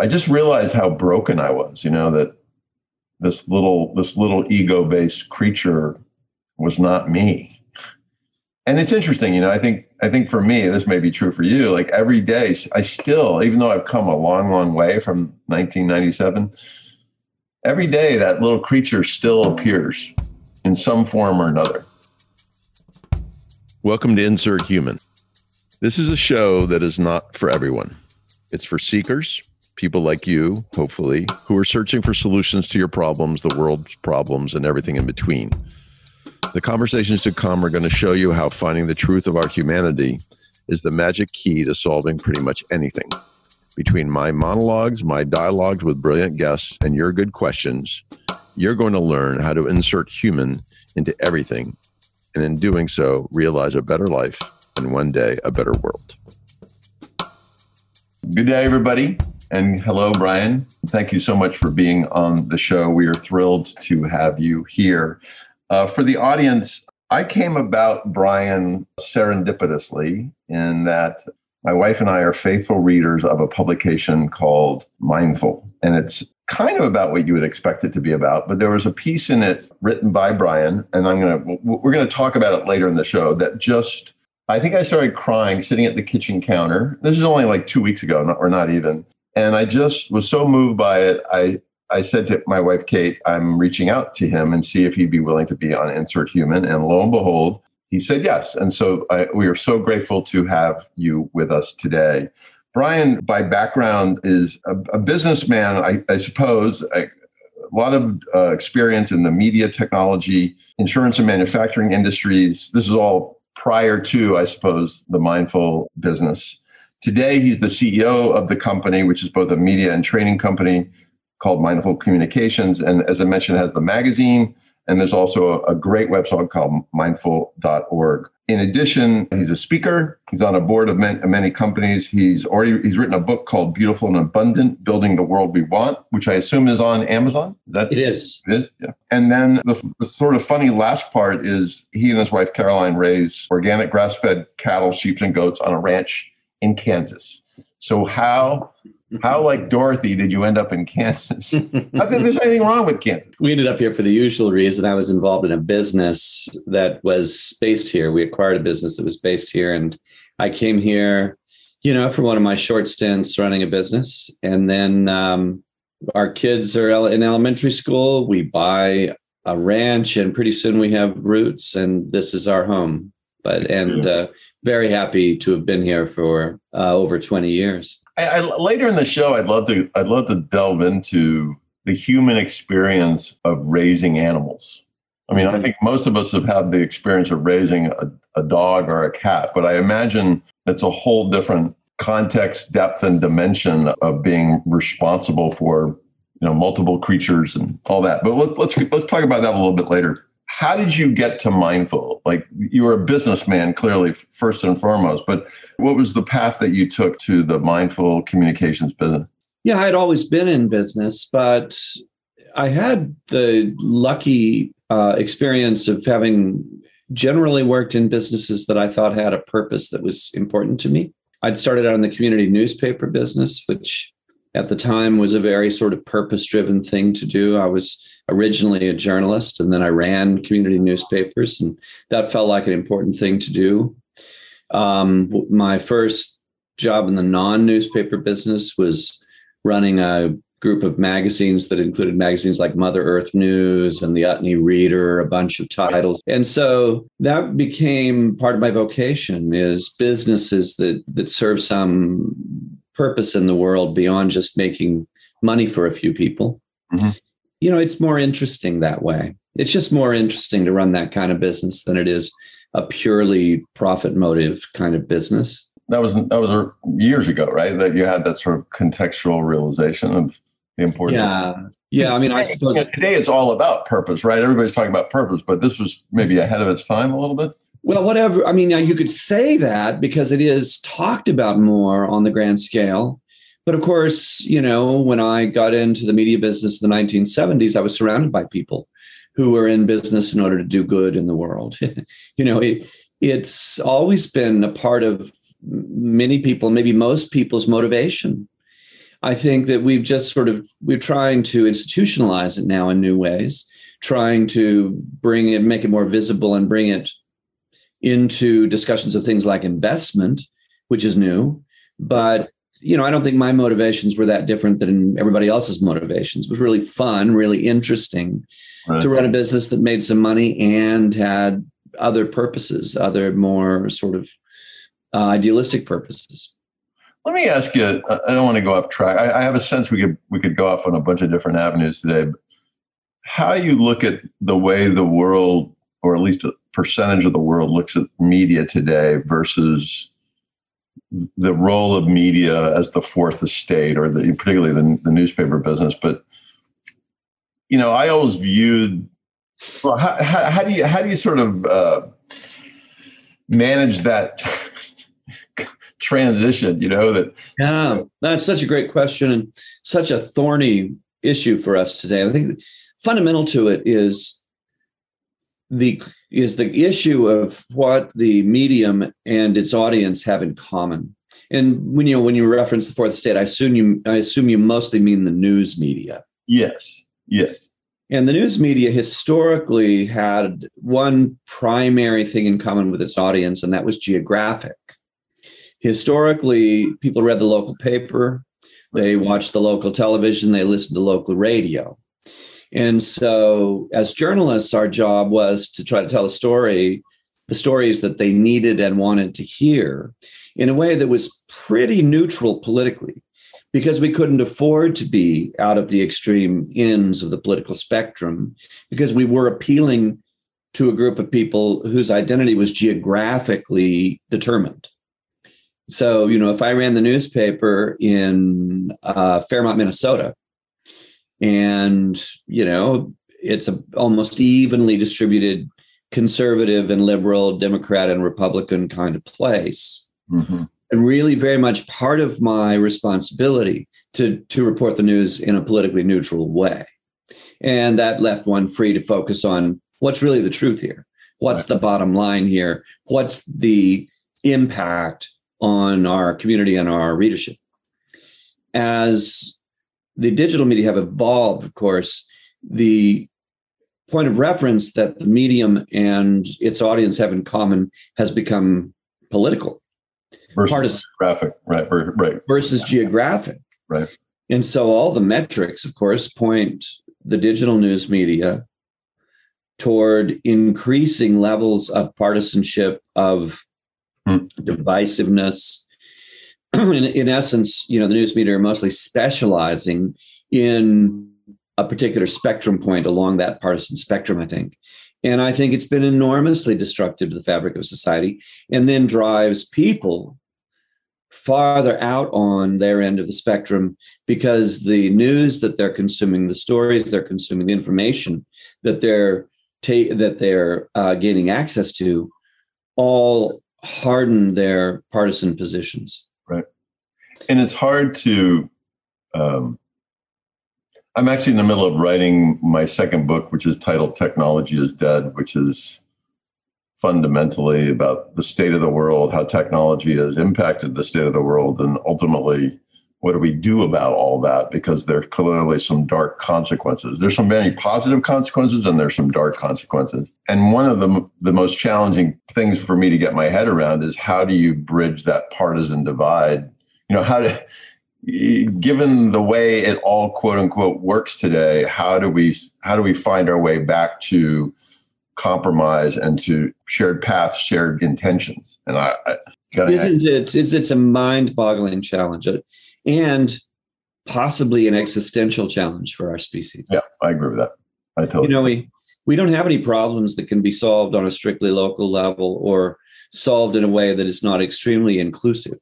I just realized how broken I was, you know, that this little this little ego-based creature was not me. And it's interesting, you know, I think I think for me, this may be true for you, like every day I still, even though I've come a long, long way from 1997, every day that little creature still appears in some form or another. Welcome to Insert Human. This is a show that is not for everyone. It's for seekers, people like you, hopefully, who are searching for solutions to your problems, the world's problems, and everything in between. The conversations to come are going to show you how finding the truth of our humanity is the magic key to solving pretty much anything. Between my monologues, my dialogues with brilliant guests, and your good questions, you're going to learn how to insert human into everything, and in doing so, realize a better life and one day a better world. Good day, everybody. And hello, Bryan. Thank you so much for being on the show. We are thrilled to have you here. Uh, for the audience, I came about Bryan serendipitously in that my wife and I are faithful readers of a publication called Mindful. And it's kind of about what you would expect it to be about. But there was a piece in it written by Bryan, and I'm to, we're going to talk about it later in the show that just, I think I started crying sitting at the kitchen counter. This is only like two weeks ago, or not even. And I just was so moved by it. I, I said to my wife, Kate, I'm reaching out to him and see if he'd be willing to be on Insert Human. And lo and behold, he said yes. And so I, we are so grateful to have you with us today. Bryan, by background, is a, a businessman, I, I suppose, a, a lot of uh, experience in the media technology, insurance, and manufacturing industries. This is all prior to, I suppose, the mindful business. Today, he's the CEO of the company, which is both a media and training company called Mindful Communications. And as I mentioned, has the magazine. And there's also a, great website called mindful.org. In addition, he's a speaker. He's on a board of many, many, companies. He's already he's written a book called Beautiful and Abundant: Building the World We Want, which I assume is on Amazon. Is that it is. It is. Yeah. And then the, the sort of funny last part is he and his wife Caroline raise organic grass-fed cattle, sheep, and goats on a ranch in Kansas. So how how like Dorothy did you end up in Kansas? I think there's anything wrong with Kansas. We ended up here for the usual reason. I was involved in a business that was based here. We acquired a business that was based here, and I came here, you know, for one of my short stints running a business, and then um, our kids are in elementary school. We buy a ranch, and pretty soon we have roots, and this is our home. But and uh, very happy to have been here for uh, over 20 years. I, I, later in the show, I'd love to I'd love to delve into the human experience of raising animals. I mean, I mm-hmm. think most of us have had the experience of raising a, a dog or a cat, but I imagine it's a whole different context, depth, and dimension of being responsible for you know multiple creatures and all that. But let, let's let's talk about that a little bit later how did you get to mindful? Like you were a businessman clearly first and foremost but what was the path that you took to the mindful communications business? Yeah i'd always been in business but i had the lucky uh, experience of having generally worked in businesses that i thought had a purpose that was important to me. I'd started out in the community newspaper business which at the time was a very sort of purpose driven thing to do i was originally a journalist and then I ran community newspapers, and that felt like an important thing to do. Um, my first job in the non newspaper business was running a group of magazines that included magazines like Mother Earth News and the Utne Reader, a bunch of titles. And so that became part of my vocation is businesses that that serve some purpose in the world beyond just making money for a few people. Mm-hmm you know, it's more interesting that way. It's just more interesting to run that kind of business than it is a purely profit motive kind of business. That was that was years ago, right? That you had that sort of contextual realization of the importance. Yeah, yeah. I mean, today, I suppose today it's all about purpose, right? Everybody's talking about purpose, but this was maybe ahead of its time a little bit. Well, whatever. I mean, now you could say that because it is talked about more on the grand scale. But of course, you know, when I got into the media business in the 1970s, I was surrounded by people who were in business in order to do good in the world. you know, it, it's always been a part of many people, maybe most people's motivation. I think that we've just sort of we're trying to institutionalize it now in new ways, trying to bring it, make it more visible, and bring it into discussions of things like investment, which is new. But you know, I don't think my motivations were that different than everybody else's motivations. It was really fun, really interesting right. to run a business that made some money and had other purposes, other more sort of uh, idealistic purposes. Let me ask you. I don't want to go off track. I, I, have a sense we could we could go off on a bunch of different avenues today. how you look at the way the world, or at least percentage of the world, looks at media today versus the role of media as the fourth estate, or the, particularly the, the newspaper business. But you know, I always viewed. Well, how, how, how do you how do you sort of uh, manage that transition? You know that. Yeah, that's such a great question and such a thorny issue for us today. I think fundamental to it is the is the issue of what the medium and its audience have in common. And when you know when you reference the fourth estate, I assume you I assume you mostly mean the news media. Yes. Yes. And the news media historically had one primary thing in common with its audience, and that was geographic. Historically, people read the local paper, they watched the local television, they listened to local radio. And so, as journalists, our job was to try to tell a story, the stories that they needed and wanted to hear in a way that was pretty neutral politically, because we couldn't afford to be out of the extreme ends of the political spectrum, because we were appealing to a group of people whose identity was geographically determined. So, you know, if I ran the newspaper in uh, Fairmont, Minnesota, and you know it's a almost evenly distributed conservative and liberal democrat and republican kind of place. Mm-hmm. and really very much part of my responsibility to to report the news in a politically neutral way. And that left one free to focus on what's really the truth here. What's right. the bottom line here? What's the impact on our community and our readership? As the digital media have evolved, of course, the point of reference that the medium and its audience have in common has become political versus partisan. geographic, right? Right. Versus geographic, right? And so all the metrics, of course, point the digital news media toward increasing levels of partisanship, of hmm. divisiveness, in, in essence, you know, the news media are mostly specializing in a particular spectrum point along that partisan spectrum, I think. And I think it's been enormously destructive to the fabric of society and then drives people farther out on their end of the spectrum because the news that they're consuming, the stories they're consuming, the information that they're ta- that they're uh, gaining access to, all harden their partisan positions and it's hard to um, i'm actually in the middle of writing my second book which is titled technology is dead which is fundamentally about the state of the world how technology has impacted the state of the world and ultimately what do we do about all that? Because there's clearly some dark consequences. There's some very positive consequences and there's some dark consequences. And one of the, the most challenging things for me to get my head around is how do you bridge that partisan divide you know how to given the way it all quote unquote works today how do we how do we find our way back to compromise and to shared paths shared intentions? And i, I isn't it it's, it's a mind-boggling challenge uh, and possibly an existential challenge for our species. Yeah i agree with that. I totally you know we we don't have any problems that can be solved on a strictly local level or solved in a way that is not extremely inclusive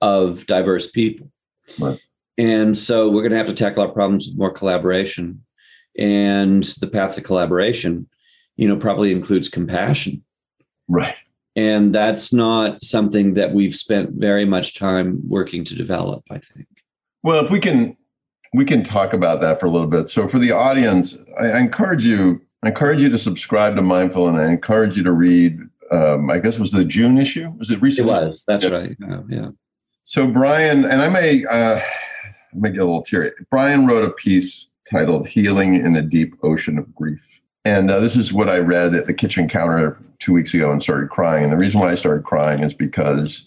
of diverse people. Right. And so we're going to have to tackle our problems with more collaboration. And the path to collaboration, you know, probably includes compassion. Right. And that's not something that we've spent very much time working to develop, I think. Well, if we can we can talk about that for a little bit. So for the audience, I, I encourage you I encourage you to subscribe to Mindful and I encourage you to read um, I guess it was the June issue. Was it recent? It was. That's yeah. right. yeah. So Bryan, and I may, uh, make it a little teary. Bryan wrote a piece titled "Healing in a Deep Ocean of Grief," and uh, this is what I read at the kitchen counter two weeks ago and started crying. And the reason why I started crying is because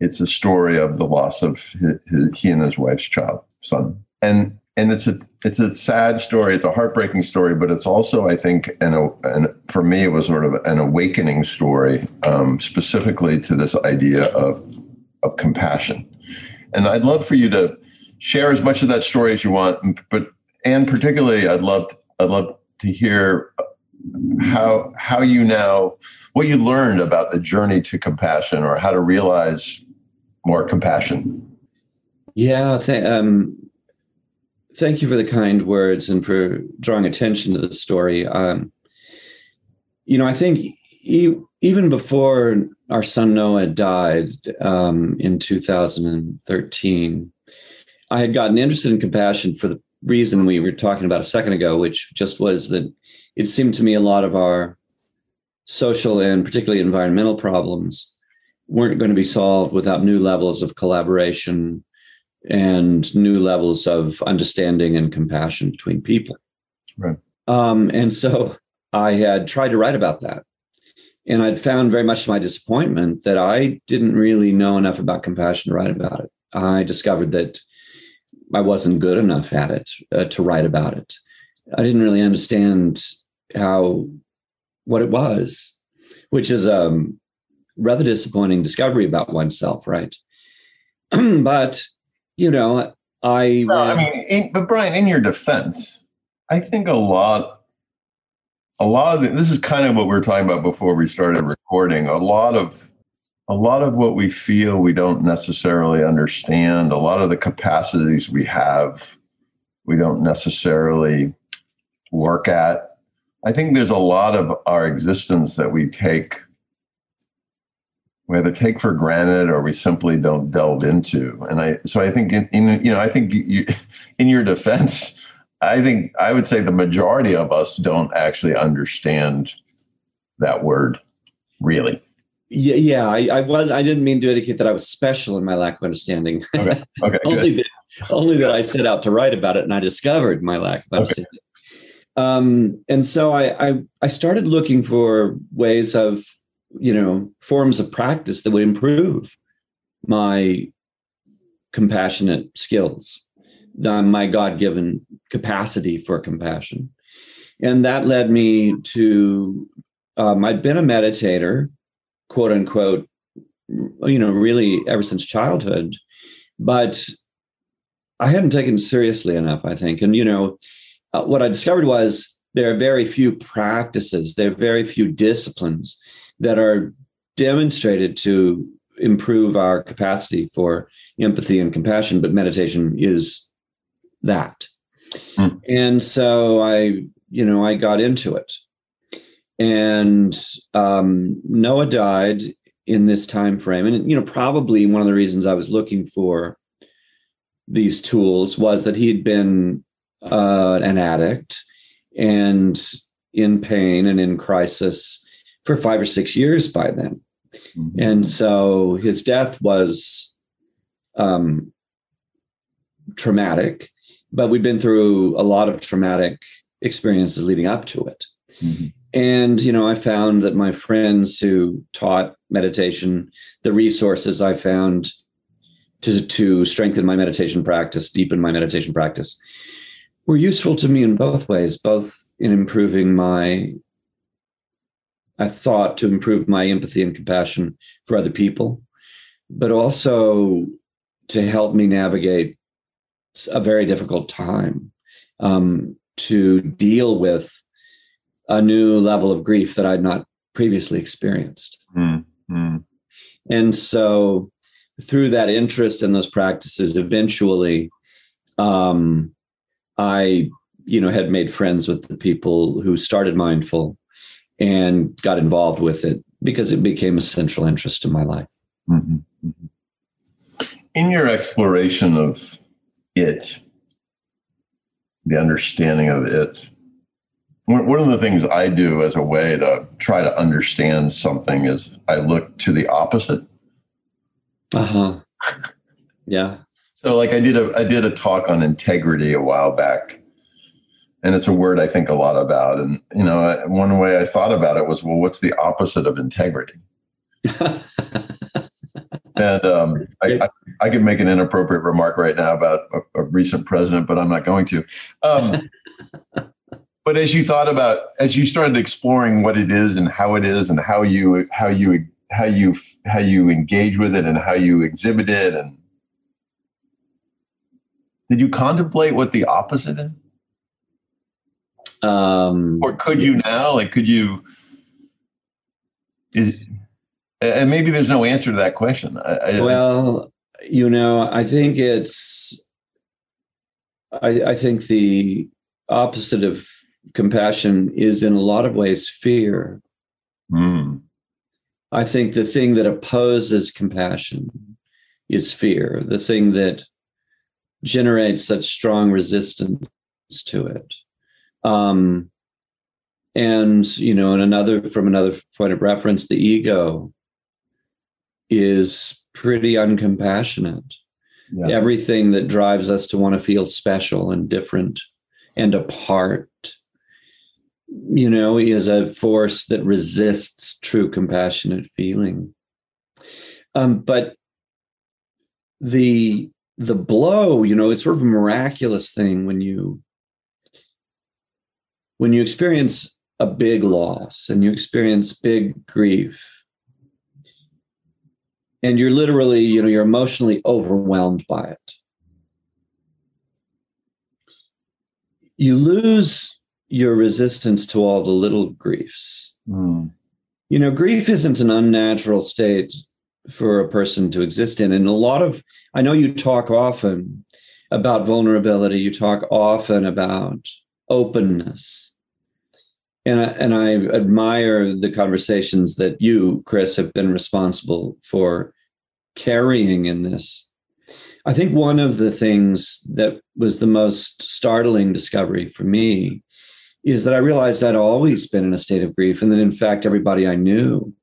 it's a story of the loss of his, his, he and his wife's child, son, and and it's a it's a sad story. It's a heartbreaking story, but it's also, I think, and an for me, it was sort of an awakening story, um, specifically to this idea of of compassion. And I'd love for you to share as much of that story as you want, but and particularly, I'd love to, I'd love to hear how how you now what you learned about the journey to compassion or how to realize more compassion. Yeah, th- um, thank you for the kind words and for drawing attention to the story. Um, you know, I think e- even before our son Noah died um, in 2013, I had gotten interested in compassion for the reason we were talking about a second ago, which just was that it seemed to me a lot of our social and particularly environmental problems weren't going to be solved without new levels of collaboration and new levels of understanding and compassion between people. Right. Um, and so I had tried to write about that. And I'd found very much to my disappointment that I didn't really know enough about compassion to write about it. I discovered that I wasn't good enough at it uh, to write about it. I didn't really understand how what it was, which is a um, rather disappointing discovery about oneself, right? but you know, I. No, I mean, in, but Bryan, in your defense, I think a lot, a lot of the, this is kind of what we were talking about before we started recording. A lot of, a lot of what we feel we don't necessarily understand. A lot of the capacities we have, we don't necessarily work at. I think there's a lot of our existence that we take we either take for granted or we simply don't delve into. And I, so I think in, in you know, I think you, in your defense, I think I would say the majority of us don't actually understand that word really. Yeah, yeah. I, I was. I didn't mean to indicate that I was special in my lack of understanding. Okay. Okay. only that, only that I set out to write about it, and I discovered my lack of understanding. Okay. Um, and so I, I I started looking for ways of you know forms of practice that would improve my compassionate skills my god-given capacity for compassion. And that led me to um, i'd been a meditator quote unquote you know really ever since childhood but i hadn't taken seriously enough i think. And you know uh, what i discovered was there are very few practices there are very few disciplines that are demonstrated to improve our capacity for empathy and compassion, but meditation is that. Mm. And so I, you know, I got into it. And um, Noah died in this time frame. And, you know, probably one of the reasons I was looking for these tools was that he'd been uh, an addict and in pain and in crisis for five or six years by then. Mm-hmm. And so his death was um, traumatic, but we'd been through a lot of traumatic experiences leading up to it. Mm-hmm. And, you know, I found that my friends who taught meditation, the resources I found to, to strengthen my meditation practice, deepen my meditation practice, were useful to me in both ways, both in improving my I thought to improve my empathy and compassion for other people, but also to help me navigate a very difficult time, um, to deal with a new level of grief that I'd not previously experienced. Mm-hmm. And so, through that interest in those practices, eventually, um, I, you know, had made friends with the people who started mindful and got involved with it because it became a central interest in my life. Mm-hmm. mm-hmm. In your exploration of it, the understanding of it, one of the things I do as a way to try to understand something is I look to the opposite. Uh huh. Yeah. So, like, I did a I did a talk on integrity a while back, and it's a word I think a lot about. And you know, one way I thought about it was, well, what's the opposite of integrity? and um, I, I, I, could make an inappropriate remark right now about a, a recent president, but I'm not going to. Um, but as you thought about, as you started exploring what it is and how it is, and how you how you how you how you engage with it and how you exhibit it, and did you contemplate what the opposite is? Um, or could you now? Like, could you? Is, and maybe there's no answer to that question. I, well, you know, I think it's. I, I think the opposite of compassion is, in a lot of ways, fear. Mm. I think the thing that opposes compassion is fear. The thing that generates such strong resistance to it. Um, and you know, in another from another point of reference, the ego is pretty uncompassionate. Yeah. Everything that drives us to want to feel special and different and apart, you know, is a force that resists true compassionate feeling. Um, but the the blow, you know, it's sort of a miraculous thing when you when you experience a big loss and you experience big grief and you're literally you know you're emotionally overwhelmed by it. You lose your resistance to all the little griefs. Mm. you know grief isn't an unnatural state for a person to exist in. And a lot of i know you talk often about vulnerability. You talk often about openness. And I, and I admire the conversations that you, Chris, have been responsible for carrying in this. I think one of the things that was the most startling discovery for me is that I realized I'd always been in a state of grief, and that in fact, everybody I knew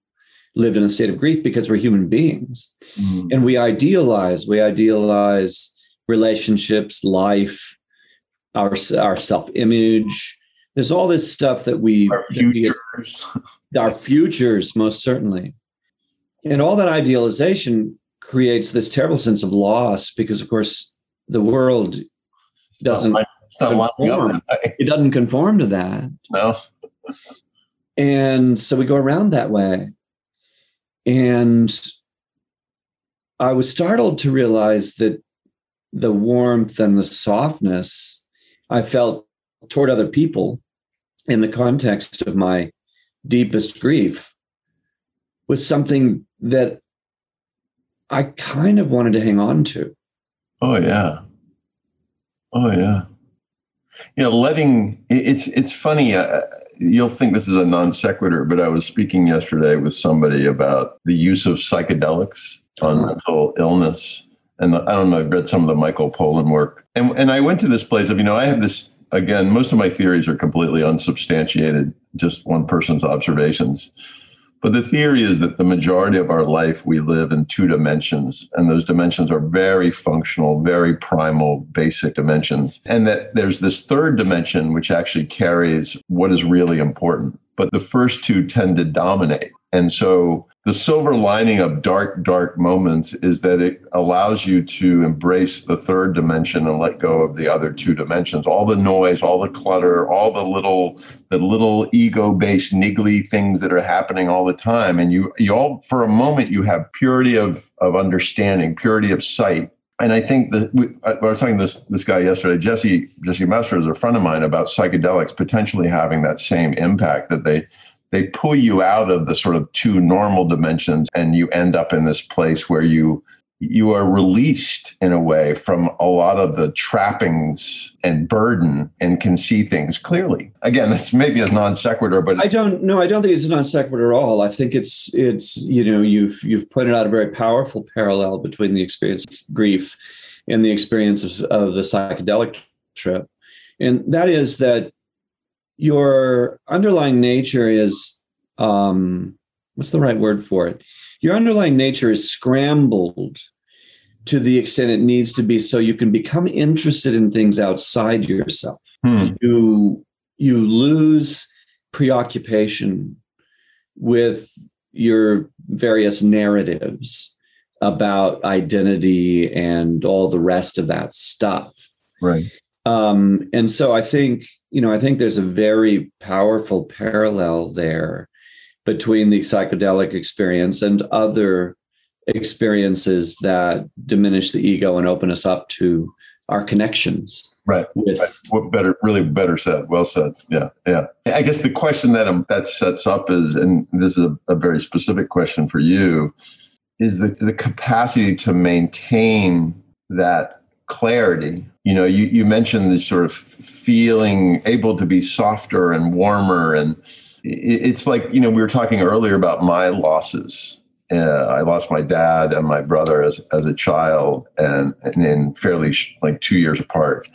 lived in a state of grief because we're human beings, mm. and we idealize, we idealize relationships, life, our our self image, there's all this stuff that we our futures, we, our futures most certainly, and all that idealization creates this terrible sense of loss because, of course, the world doesn't. conform. It doesn't conform to that. No. and so we go around that way, and I was startled to realize that the warmth and the softness I felt toward other people in the context of my deepest grief was something that I kind of wanted to hang on to. Oh yeah. Oh yeah. You know, letting it's it's funny. Uh, you'll think this is a non sequitur, but I was speaking yesterday with somebody about the use of psychedelics on uh-huh. mental illness, and the, I don't know. I've read some of the Michael Pollan work, and and I went to this place of you know I have this again, most of my theories are completely unsubstantiated, just one person's observations. But the theory is that the majority of our life we live in two dimensions, and those dimensions are very functional, very primal, basic dimensions. And that there's this third dimension which actually carries what is really important. But the first two tend to dominate. And so the silver lining of dark, dark moments is that it allows you to embrace the third dimension and let go of the other two dimensions. All the noise, all the clutter, all the little, the little ego-based niggly things that are happening all the time. And you, you all, for a moment, you have purity of of understanding, purity of sight. And I think that we, I, was talking to this this guy yesterday, Jesse Jesse Messer, is a friend of mine, about psychedelics potentially having that same impact that they they pull you out of the sort of two normal dimensions and you end up in this place where you you are released in a way from a lot of the trappings and burden and can see things clearly. Again, that's maybe a non sequitur, but I don't know. I don't think it's a non sequitur at all. I think it's it's you know you've you've pointed out a very powerful parallel between the experience of grief and the experience of, of the psychedelic trip, and that is that your underlying nature is um, what's the right word for it? Your underlying nature is scrambled to the extent it needs to be so you can become interested in things outside yourself. Hmm. You you lose preoccupation with your various narratives about identity and all the rest of that stuff. Right. Um, and so I think, you know, I think there's a very powerful parallel there between the psychedelic experience and other experiences that diminish the ego and open us up to our connections. Right. With right. What better, really better said. Well said. Yeah. Yeah. I guess the question that um, that sets up is, and this is a, a very specific question for you, is the, the capacity to maintain that clarity. You know, you, you mentioned this sort of feeling able to be softer and warmer. And it's like, you know, we were talking earlier about my losses. Uh, I lost my dad and my brother as, as a child and, and in fairly sh- like two years apart.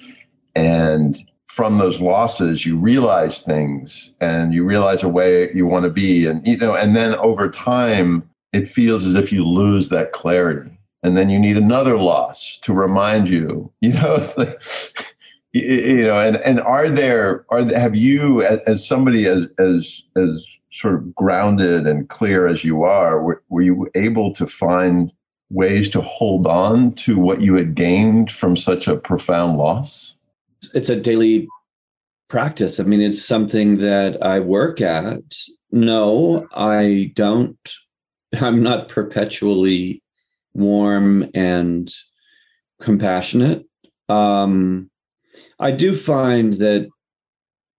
And from those losses, you realize things and you realize a way you want to be. And, you know, and then over time, it feels as if you lose that clarity and then you need another loss to remind you you know you know and and are there are have you as somebody as as as sort of grounded and clear as you are were, were you able to find ways to hold on to what you had gained from such a profound loss? It's a daily practice. I mean it's something that i work at. No i don't i'm not perpetually warm and compassionate. Um, I do find that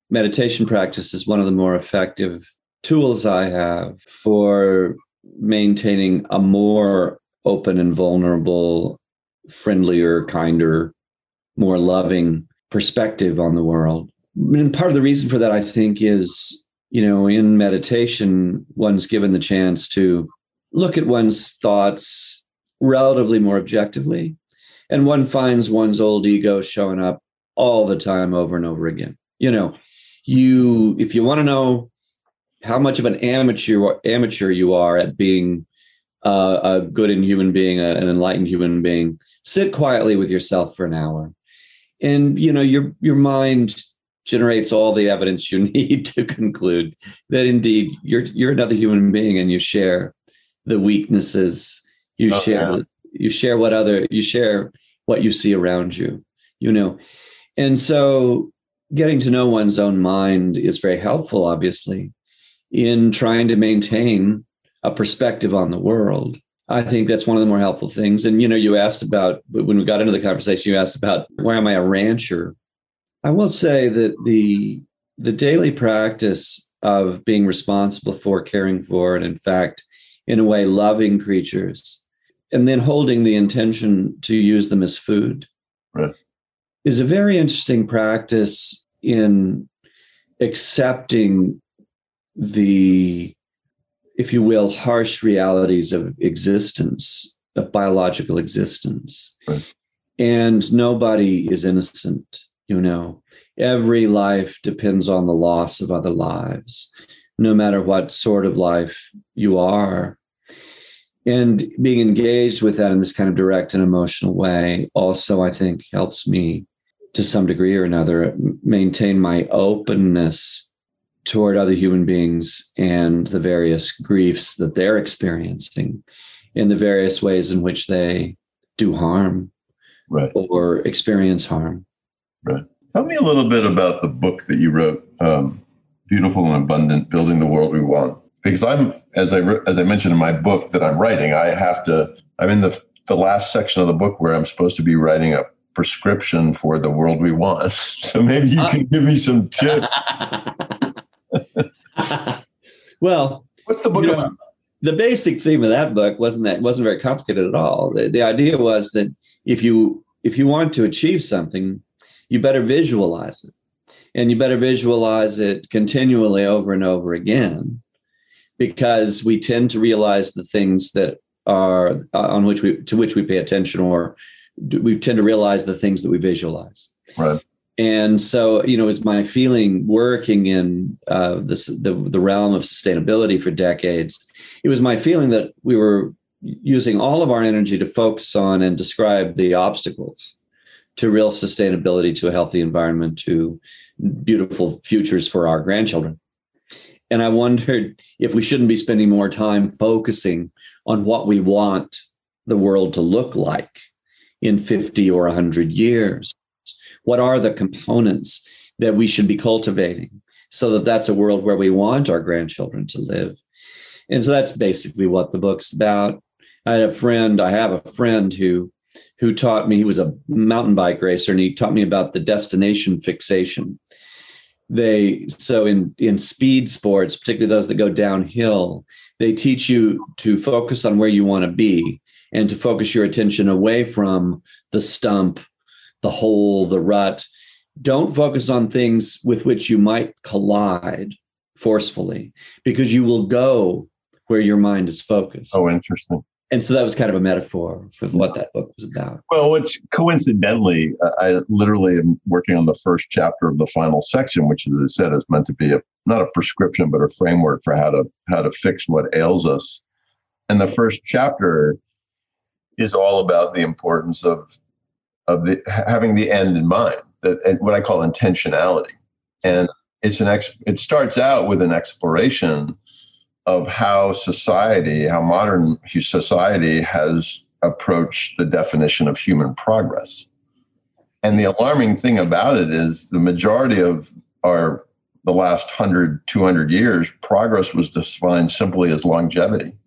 meditation practice is one of the more effective tools I have for maintaining a more open and vulnerable, friendlier, kinder, more loving perspective on the world. And part of the reason for that, I think, is, you know, in meditation, one's given the chance to look at one's thoughts relatively more objectively. And one finds one's old ego showing up all the time over and over again. You know, you if you want to know how much of an amateur amateur you are at being uh, a good and human being, a, an enlightened human being, sit quietly with yourself for an hour, and you know your your mind generates all the evidence you need to conclude that indeed you're you're another human being and you share the weaknesses you oh, share you share what other you share what you see around you you know? And so getting to know one's own mind is very helpful obviously in trying to maintain a perspective on the world. I think that's one of the more helpful things. And you know you asked about when we got into the conversation you asked about why am i a rancher? I will say that the the daily practice of being responsible for caring for and in fact in a way loving creatures and then holding the intention to use them as food right. is a very interesting practice in accepting the if you will harsh realities of existence of biological existence right. and nobody is innocent you know every life depends on the loss of other lives no matter what sort of life you are and being engaged with that in this kind of direct and emotional way also i think helps me to some degree or another maintain my openness toward other human beings and the various griefs that they're experiencing in the various ways in which they do harm right. or experience harm. Right. Tell me a little bit about the book that you wrote um, beautiful and abundant building the world we want because I'm as I as I mentioned in my book that I'm writing, I have to. I'm in the the last section of the book where I'm supposed to be writing a prescription for the world we want. So maybe you can give me some tips. well, what's the book about? Know, the basic theme of that book wasn't that wasn't very complicated at all. The, the idea was that if you if you want to achieve something, you better visualize it, and you better visualize it continually over and over again because we tend to realize the things that are uh, on which we to which we pay attention or we tend to realize the things that we visualize right and so you know is my feeling working in uh, this the, the realm of sustainability for decades it was my feeling that we were using all of our energy to focus on and describe the obstacles to real sustainability, to a healthy environment, to beautiful futures for our grandchildren. And I wondered if we shouldn't be spending more time focusing on what we want the world to look like in 50 or 100 years. What are the components that we should be cultivating so that that's a world where we want our grandchildren to live? And so that's basically what the book's about. I had a friend, I have a friend who who taught me he was a mountain bike racer and he taught me about the destination fixation they so in in speed sports particularly those that go downhill they teach you to focus on where you want to be and to focus your attention away from the stump the hole the rut. Don't focus on things with which you might collide forcefully because you will go where your mind is focused. Oh interesting and so that was kind of a metaphor for what that book was about. Well, it's coincidentally, uh, I literally am working on the first chapter of the final section, which, as I said, is meant to be a not a prescription but a framework for how to how to fix what ails us. And the first chapter is all about the importance of of the having the end in mind, that what I call intentionality, and it's an ex. It starts out with an exploration of how society, how modern society has approached the definition of human progress. And the alarming thing about it is the majority of our the last 100 200 years progress was defined simply as longevity.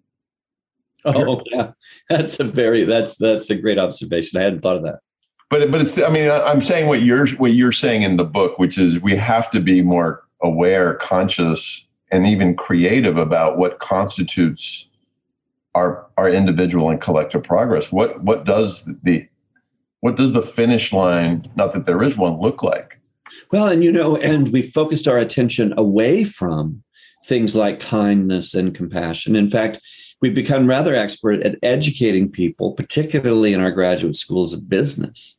Oh yeah. That's a very that's that's a great observation. I hadn't thought of that. But but it's i mean i'm saying what you're what you're saying in the book which is we have to be more aware conscious and even creative about what constitutes our our individual and collective progress. What what does the what does the finish line, not that there is one, look like? Well, and you know, and we focused our attention away from things like kindness and compassion. In fact, we've become rather expert at educating people, particularly in our graduate schools of business,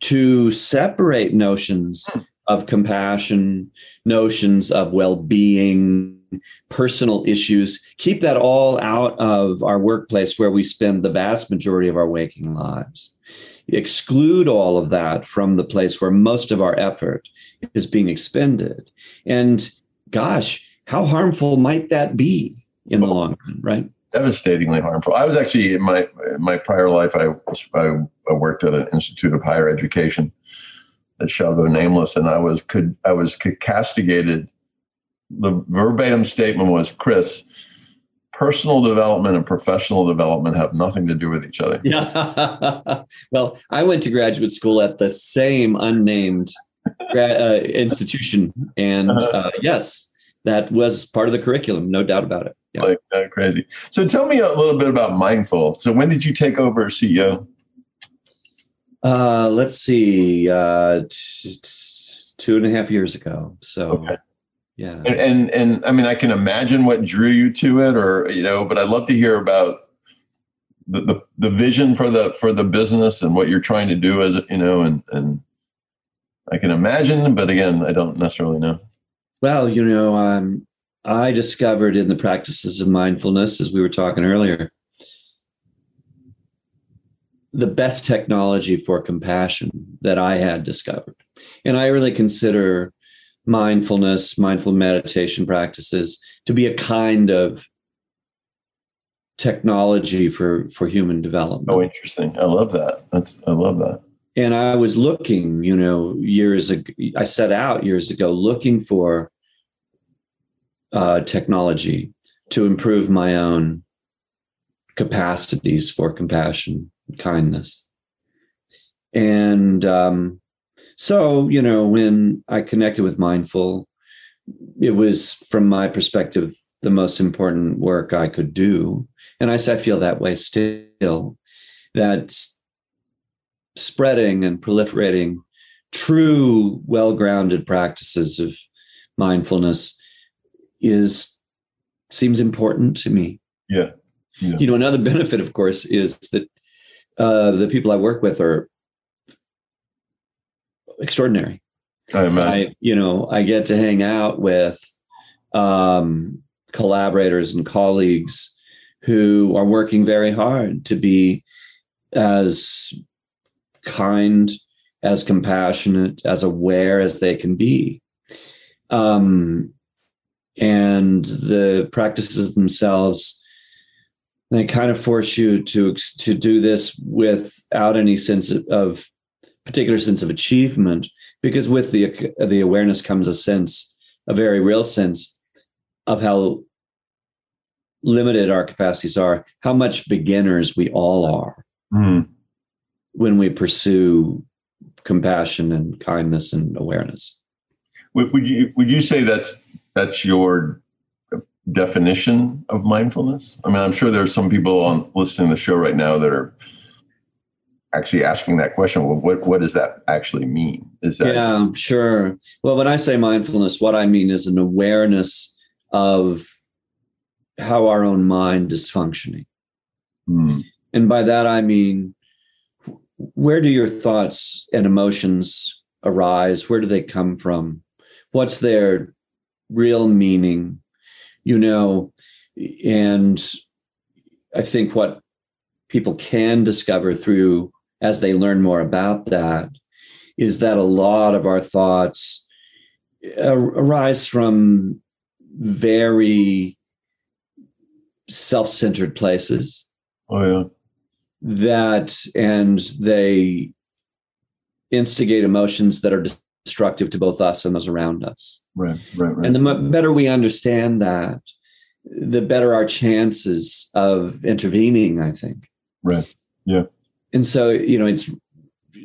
to separate notions hmm of compassion, notions of well being, personal issues. Keep that all out of our workplace where we spend the vast majority of our waking lives. Exclude all of that from the place where most of our effort is being expended. And gosh, how harmful might that be in the long run, right? Devastatingly harmful. I was actually in my in my prior life. I, I worked at an institute of higher education, that shall go nameless, and I was could I was castigated. The verbatim statement was, "Chris, personal development and professional development have nothing to do with each other." Yeah. well, I went to graduate school at the same unnamed uh, institution, and uh-huh. uh, yes, that was part of the curriculum, no doubt about it. Yeah. Like uh, crazy. So, tell me a little bit about Mindful. So, when did you take over as CEO? Uh, let's see, uh, t- t- two and a half years ago. So, okay. yeah. And, and, and I mean, I can imagine what drew you to it, or you know, but I'd love to hear about the, the the vision for the for the business and what you're trying to do as you know, and and I can imagine, but again, I don't necessarily know. Well, you know, um, I discovered in the practices of mindfulness, as we were talking earlier, the best technology for compassion that I had discovered. And I really consider mindfulness, mindful meditation practices to be a kind of technology for for human development. Oh, interesting. I love that. That's I love that. And I was looking, you know, years ago. I set out years ago looking for uh, technology to improve my own capacities for compassion kindness. And um, so, you know, when I connected with Mindful, it was, from my perspective, the most important work I could do. And I, I feel that way still, that spreading and proliferating true, well grounded practices of mindfulness is seems important to me. Yeah. yeah. You know, another benefit, of course, is that uh, the people I work with are extraordinary. I, I, you know, I get to hang out with um, collaborators and colleagues who are working very hard to be as kind, as compassionate, as aware as they can be. Um, and the practices themselves, they kind of force you to to do this without any sense of, of particular sense of achievement, because with the the awareness comes a sense, a very real sense of how limited our capacities are, how much beginners we all are Mm. when we pursue compassion and kindness and awareness. Would, would you would you say that's that's your definition of mindfulness? I mean, I'm sure there's some people on listening to the show right now that are actually asking that question. Well, what what does that actually mean? Is that Yeah, sure. Well, when I say mindfulness, what I mean is an awareness of how our own mind is functioning. Hmm. And by that, I mean, where do your thoughts and emotions arise? Where do they come from? What's their real meaning? You know, and I think what people can discover through as they learn more about that is that a lot of our thoughts uh, arise from very self-centered places Oh yeah. that and they instigate emotions that are destructive to both us and those around us Right. Right. Right. and the better we understand that the better our chances of intervening i think Right. Yeah. and so you know it's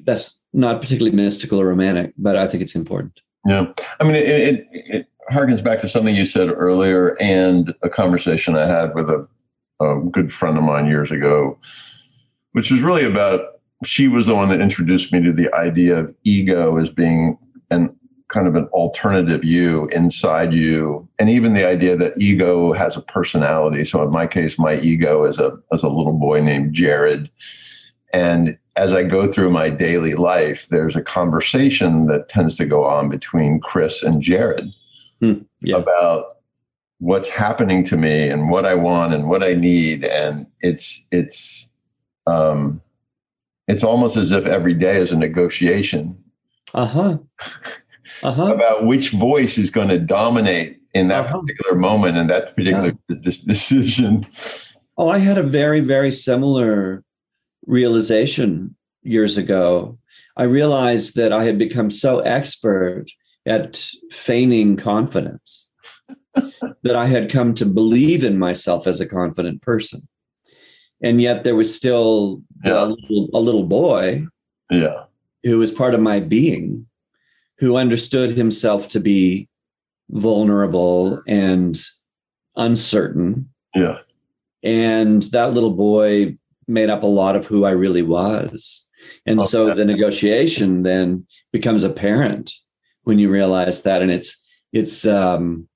that's not particularly mystical or romantic but i think it's important Yeah, I mean, it, it, it harkens back to something you said earlier and a conversation I had with a, a good friend of mine years ago, which was really about she was the one that introduced me to the idea of ego as being an kind of an alternative you inside you, and even the idea that ego has a personality. So in my case, my ego is a as a little boy named Jared, and as I go through my daily life, there's a conversation that tends to go on between Chris and Jared yeah. about what's happening to me and what I want and what I need. And it's it's um it's almost as if every day is a negotiation. Uh-huh uh-huh about which voice is going to dominate in that Uh-huh. particular moment and that particular this decision. Oh, I had a very, very similar realization years ago. I realized that I had become so expert at feigning confidence that I had come to believe in myself as a confident person. And yet there was still Yeah. a, little, a little boy Yeah. who was part of my being who understood himself to be vulnerable and uncertain Yeah. and that little boy made up a lot of who I really was. And so the negotiation then becomes apparent when you realize that. And it's, it's, um,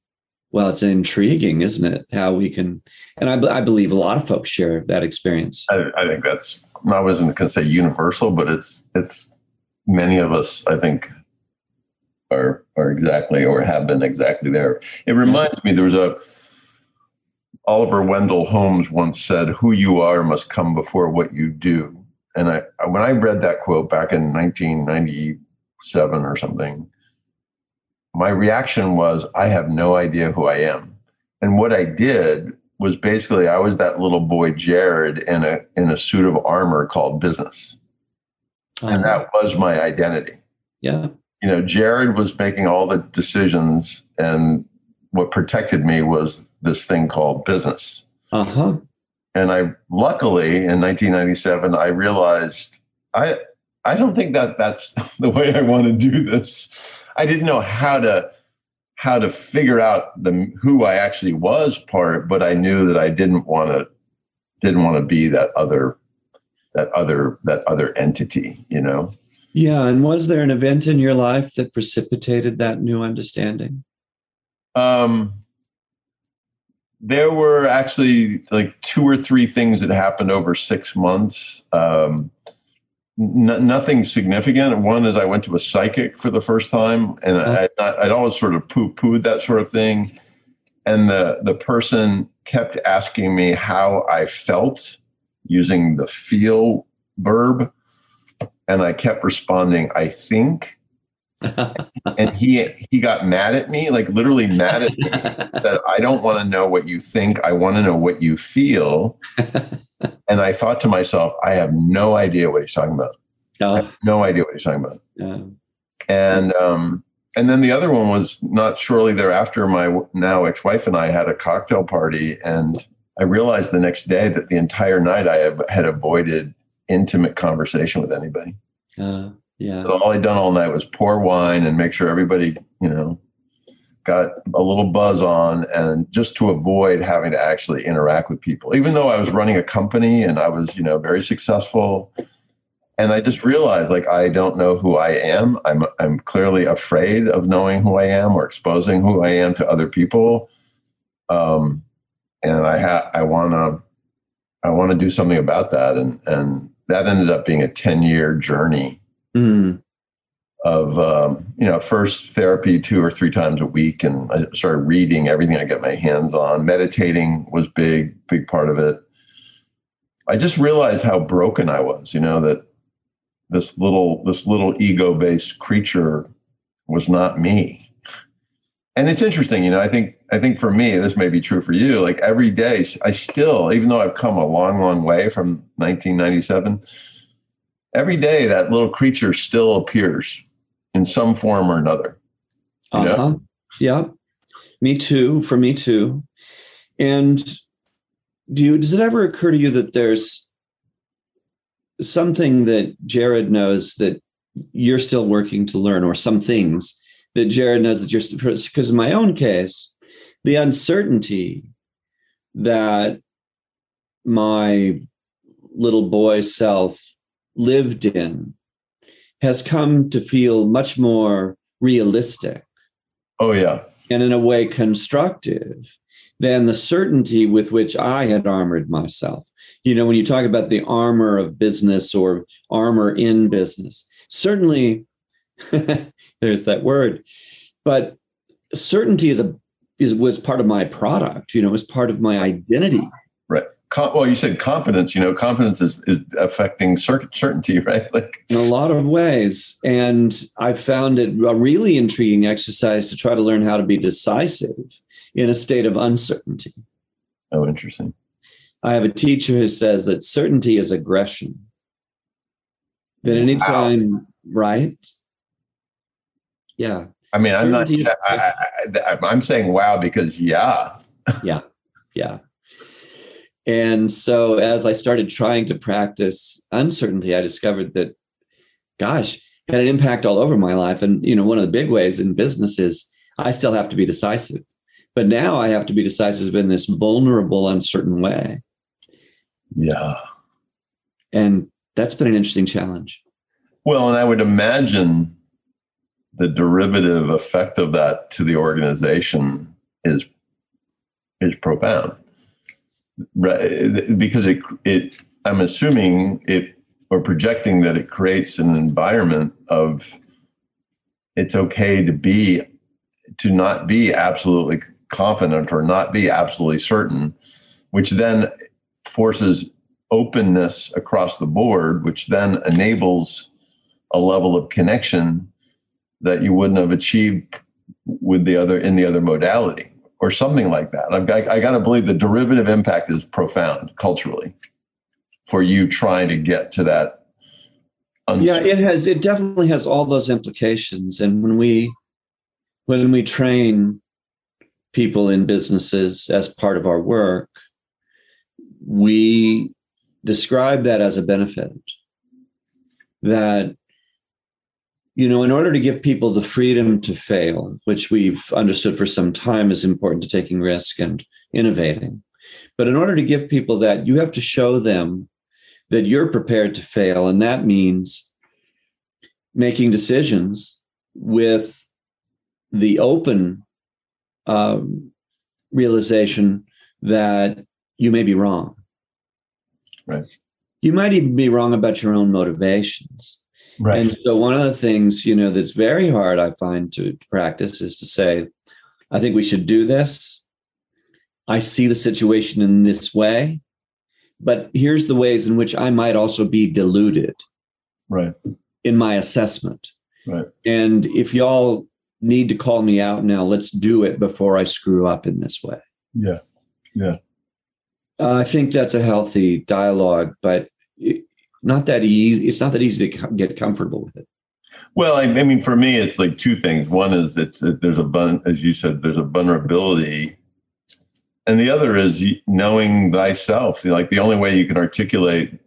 well, it's intriguing, isn't it? How we can, and I, I believe a lot of folks share that experience. I, I think that's I wasn't going to say universal, but it's it's many of us I think are are exactly or have been exactly there. It reminds me there was a Oliver Wendell Holmes once said, "Who you are must come before what you do." And I when I read that quote back in 1997 or something, my reaction was, "I have no idea who I am." And what I did was basically I was that little boy Jared in a in a suit of armor called business. And uh-huh. that was my identity. yeah. You know, Jared was making all the decisions and what protected me was this thing called business. Uh huh. And I luckily in 1997 I realized I I don't think that that's the way I want to do this. I didn't know how to how to figure out the who I actually was part, but I knew that I didn't want to didn't want to be that other that other that other entity, you know. Yeah. And was there an event in your life that precipitated that new understanding? Um, there were actually like two or three things that happened over six months. Um, n- nothing significant. One is I went to a psychic for the first time, and Oh. I'd, I'd always sort of poo pooed that sort of thing. And the the person kept asking me how I felt using the feel verb. And I kept responding, I think. and he he got mad at me, like literally mad at me, that I don't want to know what you think. I want to know what you feel. and I thought to myself, I have no idea what he's talking about. Oh, No idea what he's talking about. yeah. And um, and then the other one was not shortly thereafter. My now ex-wife and I had a cocktail party, and I realized the next day that the entire night I had avoided intimate conversation with anybody. Uh, yeah. So all I'd done all night was pour wine and make sure everybody, you know, got a little buzz on, and just to avoid having to actually interact with people. Even though I was running a company and I was, you know, very successful, and I just realized like I don't know who I am. I'm I'm clearly afraid of knowing who I am or exposing who I am to other people. Um, and I ha- I want to I want to do something about that, and and that ended up being a ten year journey Mm, of um, you know first therapy two or three times a week, and I started reading everything I get my hands on. Meditating was big, big part of it. I just realized how broken I was. You know that this little this little ego based creature was not me. And it's interesting, you know. I think I think for me, this may be true for you. Like every day, I still, even though I've come a long, long way from 1997, every day that little creature still appears in some form or another. You uh-huh. Yeah. Me too. For me too. And do you, does it ever occur to you that there's something that Jared knows that you're still working to learn, or some things that Jared knows that you're because in my own case, the uncertainty that my little boy self lived in has come to feel much more realistic Oh yeah, and in a way constructive than the certainty with which I had armored myself. You know, when you talk about the armor of business or armor in business, certainly there's that word, but certainty is a is was part of my product. You know, it was part of my identity. Con- well, you said confidence. You know, confidence is, is affecting cer- certainty, right? Like, in a lot of ways. And I found it a really intriguing exercise to try to learn how to be decisive in a state of uncertainty. oh, interesting. I have a teacher who says that certainty is aggression. That anytime, right? Yeah, I mean, I'm not. I, I, I, I'm saying wow because yeah, yeah. Yeah. And so as I started trying to practice uncertainty, I discovered that, gosh, it had an impact all over my life. And you know, one of the big ways in business is I still have to be decisive. But now I have to be decisive in this vulnerable, uncertain way. yeah. And that's been an interesting challenge. Well, and I would imagine the derivative effect of that to the organization is is profound, right? Because it it I'm assuming it or projecting that it creates an environment of it's okay to be to not be absolutely confident or not be absolutely certain, which then forces openness across the board, which then enables a level of connection that you wouldn't have achieved with the other in the other modality or something like that. I've got, I got to believe the derivative impact is profound culturally for you trying to get to that. yeah it has it definitely has all those implications and when we when we train people in businesses as part of our work we describe that as a benefit that you know in order to give people the freedom to fail which we've understood for some time is important to taking risk and innovating but in order to give people that you have to show them that you're prepared to fail and that means making decisions with the open um, realization that you may be wrong Right. you might even be wrong about your own motivations and so one of the things, you know, that's very hard I find to practice is to say, I think we should do this. I see the situation in this way, but here's the ways in which I might also be deluded right in my assessment. Right. And if y'all need to call me out now, let's do it before I screw up in this way. Yeah. Yeah. Uh, I think that's a healthy dialogue, but not that easy. It's not that easy to get comfortable with it. Well, I, I mean, for me, it's like two things. One is that, there's a bun, as you said, there's a vulnerability, and the other is knowing thyself. Like the only way you can articulate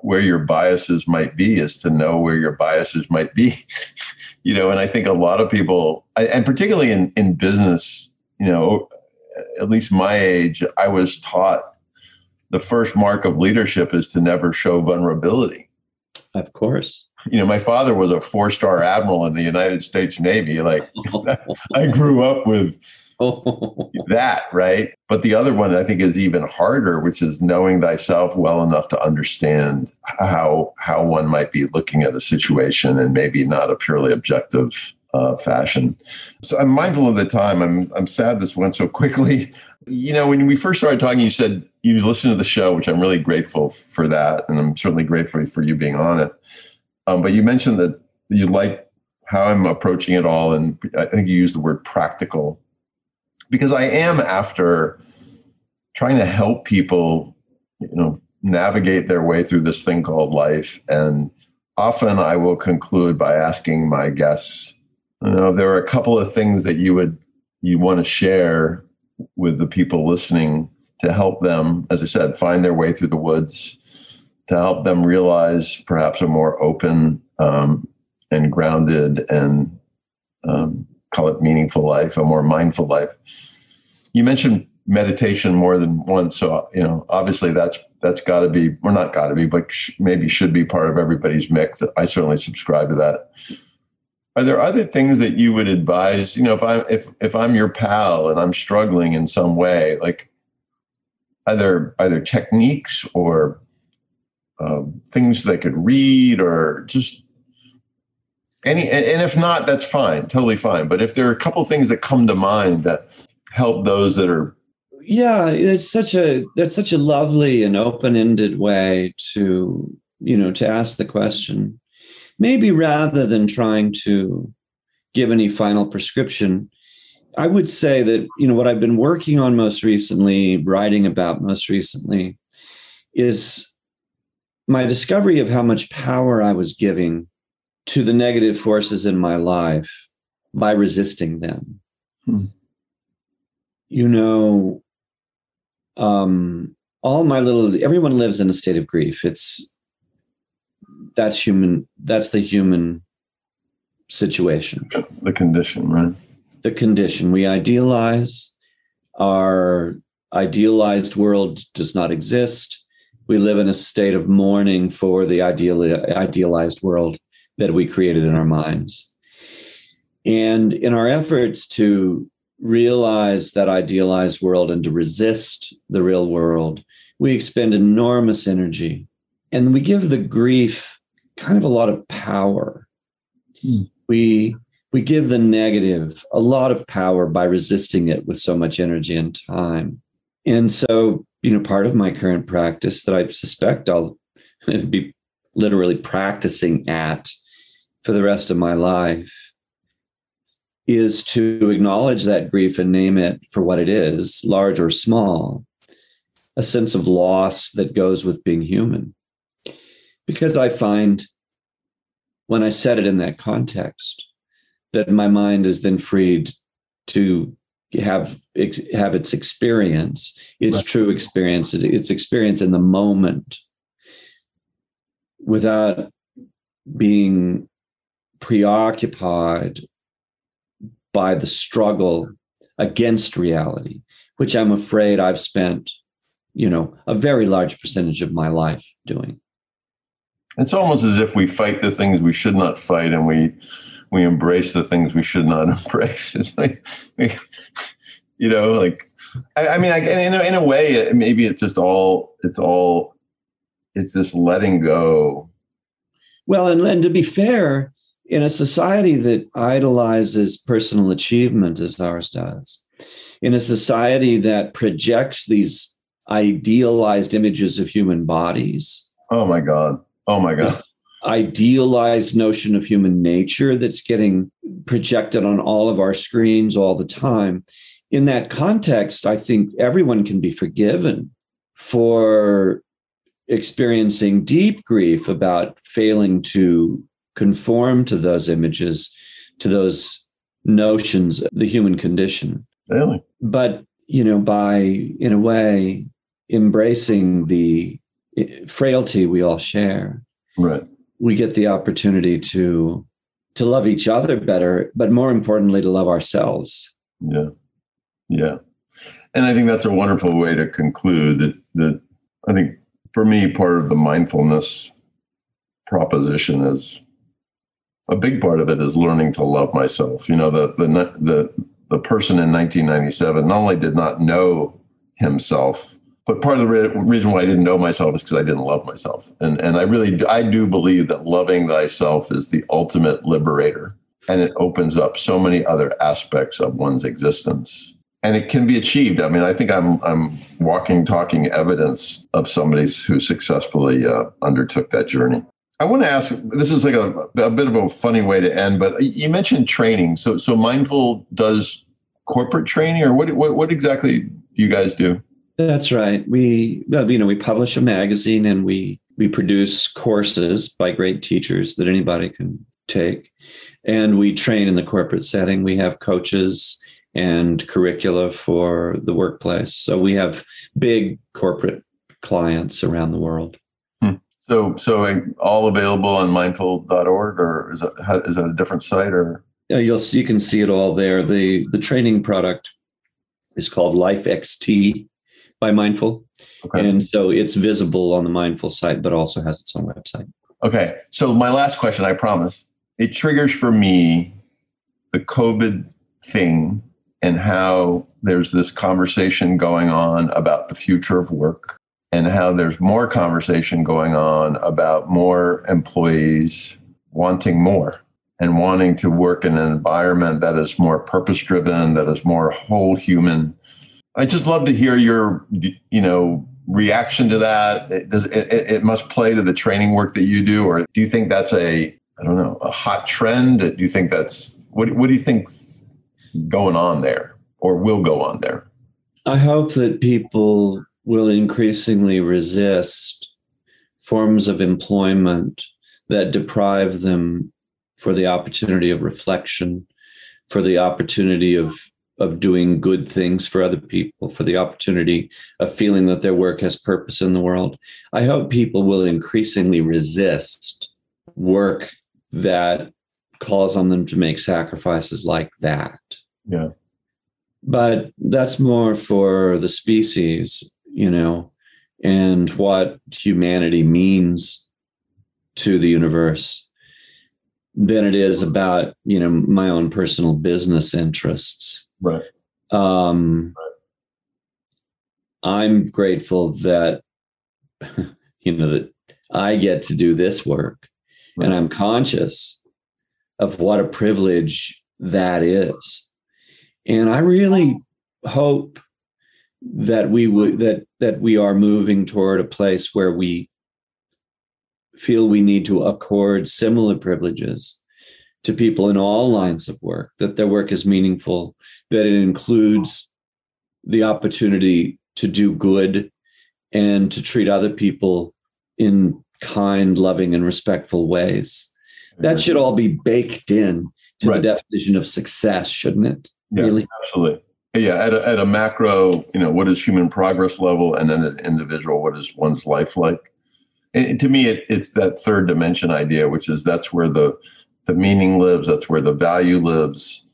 where your biases might be is to know where your biases might be. you know, and I think a lot of people, and particularly in in business, you know, at least my age, I was taught the first mark of leadership is to never show vulnerability. Of course. You know, my father was a four star admiral in the United States Navy. Like, I grew up with that, right? But the other one I think is even harder, which is knowing thyself well enough to understand how how one might be looking at a situation and maybe not a purely objective uh, fashion. So I'm mindful of the time. I'm I'm sad this went so quickly. You know, when we first started talking, you said you listened to the show, which I'm really grateful for that, and I'm certainly grateful for you being on it. Um, but you mentioned that you like how I'm approaching it all, and I think you used the word practical because I am after trying to help people, you know, navigate their way through this thing called life. And often I will conclude by asking my guests, you know, if there are a couple of things that you would you want to share with the people listening to help them, as I said, find their way through the woods, to help them realize perhaps a more open um, and grounded and um, call it meaningful life, a more mindful life. You mentioned meditation more than once, so you know obviously that's that's got to be or not got to be, but sh- maybe should be part of everybody's mix. I certainly subscribe to that. Are there other things that you would advise? You know, if I'm if if I'm your pal and I'm struggling in some way, like either either techniques or um, things they could read or just any and if not that's fine totally fine but if there are a couple things that come to mind that help those that are yeah it's such a that's such a lovely and open-ended way to you know to ask the question maybe rather than trying to give any final prescription i would say that you know what i've been working on most recently writing about most recently is my discovery of how much power i was giving to the negative forces in my life by resisting them. Hmm. You know, um, all my little everyone lives in a state of grief. It's that's human. That's the human situation. The condition, right? The condition. We idealize. Our idealized world does not exist. We live in a state of mourning for the ideal, idealized world that we created in our minds. And in our efforts to realize that idealized world and to resist the real world, we expend enormous energy and we give the grief kind of a lot of power. Hmm. We we give the negative a lot of power by resisting it with so much energy and time. And so, you know, part of my current practice that I suspect I'll be literally practicing at for the rest of my life is to acknowledge that grief and name it for what it is, large or small, a sense of loss that goes with being human. Because I find when I set it in that context, that my mind is then freed to have have its experience, its right. true experience, its experience in the moment, without being preoccupied by the struggle against reality, which I'm afraid I've spent, you know, a very large percentage of my life doing. It's almost as if we fight the things we should not fight and we we embrace the things we should not embrace. It's like, you know, like I, I mean, I, in a, in a way, maybe it's just all it's all it's this letting go. Well, and, and to be fair, in a society that idolizes personal achievement as ours does, in a society that projects these idealized images of human bodies. Oh my God. Oh my God. Idealized notion of human nature that's getting projected on all of our screens all the time. In that context, I think everyone can be forgiven for experiencing deep grief about failing to conform to those images, to those notions of the human condition. Really? But, you know, by, in a way, embracing the frailty we all share, right. we get the opportunity to to love each other better, but more importantly, to love ourselves. Yeah. Yeah. And I think that's a wonderful way to conclude that that I think for me, part of the mindfulness proposition is a big part of it is learning to love myself. You know, the the the the person in 1997 not only did not know himself, but part of the re- reason why I didn't know myself is because I didn't love myself. And and I really I do believe that loving thyself is the ultimate liberator, and it opens up so many other aspects of one's existence and it can be achieved. I mean, I think I'm I'm walking, talking evidence of somebody who successfully uh, undertook that journey. I want to ask. This is like a, a bit of a funny way to end, but you mentioned training. So so mindful does corporate training, or what what, what exactly do you guys do? That's right. We you know we publish a magazine and we we produce courses by great teachers that anybody can take, and we train in the corporate setting. We have coaches and curricula for the workplace. So we have big corporate clients around the world. Hmm. So, so all available on mindful.org or is that, is that a different site or? Yeah, you'll see, you can see it all there. The, the training product is called Life XT by Mindful. Okay. And so it's visible on the Mindful site, but also has its own website. Okay. So my last question, I promise, it triggers for me the COVID thing and how there's this conversation going on about the future of work and how there's more conversation going on about more employees wanting more and wanting to work in an environment that is more purpose driven that is more whole human i just love to hear your you know reaction to that it, does, it, it must play to the training work that you do or do you think that's a i don't know a hot trend do you think that's what, what do you think going on there or will go on there? I hope that people will increasingly resist forms of employment that deprive them for the opportunity of reflection, for the opportunity of of doing good things for other people, for the opportunity of feeling that their work has purpose in the world. I hope people will increasingly resist work that calls on them to make sacrifices like that. Yeah. But that's more for the species, you know, and what humanity means to the universe than it is about, you know, my own personal business interests. Right. Um, right. I'm grateful that, you know, that I get to do this work right. and I'm conscious of what a privilege that is and I really hope that we would that that we are moving toward a place where we feel we need to accord similar privileges to people in all lines of work that their work is meaningful that it includes the opportunity to do good and to treat other people in kind loving and respectful ways that should all be baked in to right. the definition of success shouldn't it yeah, really? Absolutely. Yeah, at a, at a macro, you know, what is human progress level, and then an individual, what is one's life like? And to me, it, it's that third dimension idea, which is that's where the the meaning lives, that's where the value lives.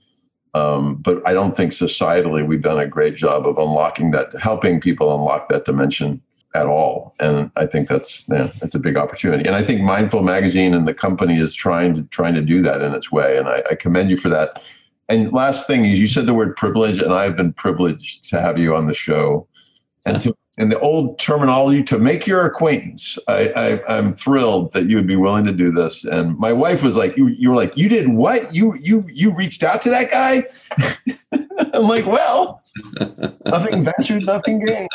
Um, but I don't think societally we've done a great job of unlocking that, helping people unlock that dimension at all. And I think that's man, that's a big opportunity. And I think Mindful Magazine and the company is trying to trying to do that in its way. And I, I commend you for that. And last thing is, you said the word privilege, and I've been privileged to have you on the show. And to in the old terminology, to make your acquaintance, I, I, am thrilled that you would be willing to do this. And my wife was like, "You, you were like, you did what? You, you, you reached out to that guy?" I'm like, "Well, nothing ventured, nothing gained.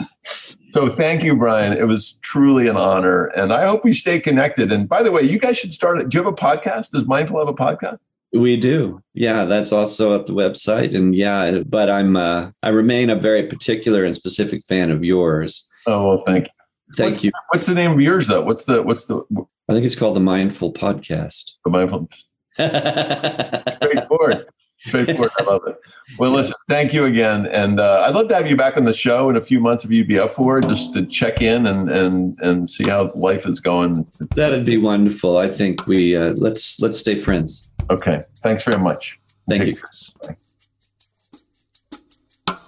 So thank you, Bryan. It was truly an honor. And I hope we stay connected. And by the way, you guys should start. it. Do you have a podcast? Does Mindful have a podcast? We do. Yeah, that's also at the website. And yeah, but I'm uh I remain a very particular and specific fan of yours. Oh well, thank you. Thank what's, you. What's the name of yours though? What's the what's the I think it's called the Mindful Podcast. The Mindful straightforward. Straightforward. I love it. Well, listen, thank you again. And uh, I'd love to have you back on the show in a few months if you'd be up for it, just to check in and and and see how life is going. It's, That'd be wonderful. I think we uh, let's let's stay friends. Okay. Thanks very much. Thank Take you, Chris.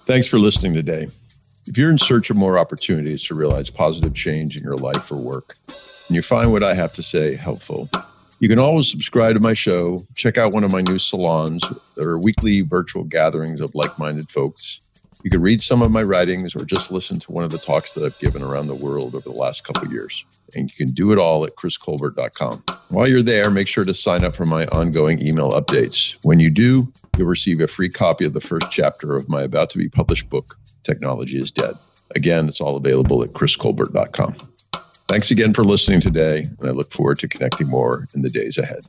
Thanks for listening today. If you're in search of more opportunities to realize positive change in your life or work, and you find what I have to say helpful, you can always subscribe to my show, check out one of my new salons. There are weekly virtual gatherings of like minded folks. You can read some of my writings or just listen to one of the talks that I've given around the world over the last couple years. And you can do it all at chriscolbert.com. While you're there, make sure to sign up for my ongoing email updates. When you do, you'll receive a free copy of the first chapter of my about to be published book, Technology is Dead. Again, it's all available at chriscolbert.com. Thanks again for listening today, and I look forward to connecting more in the days ahead.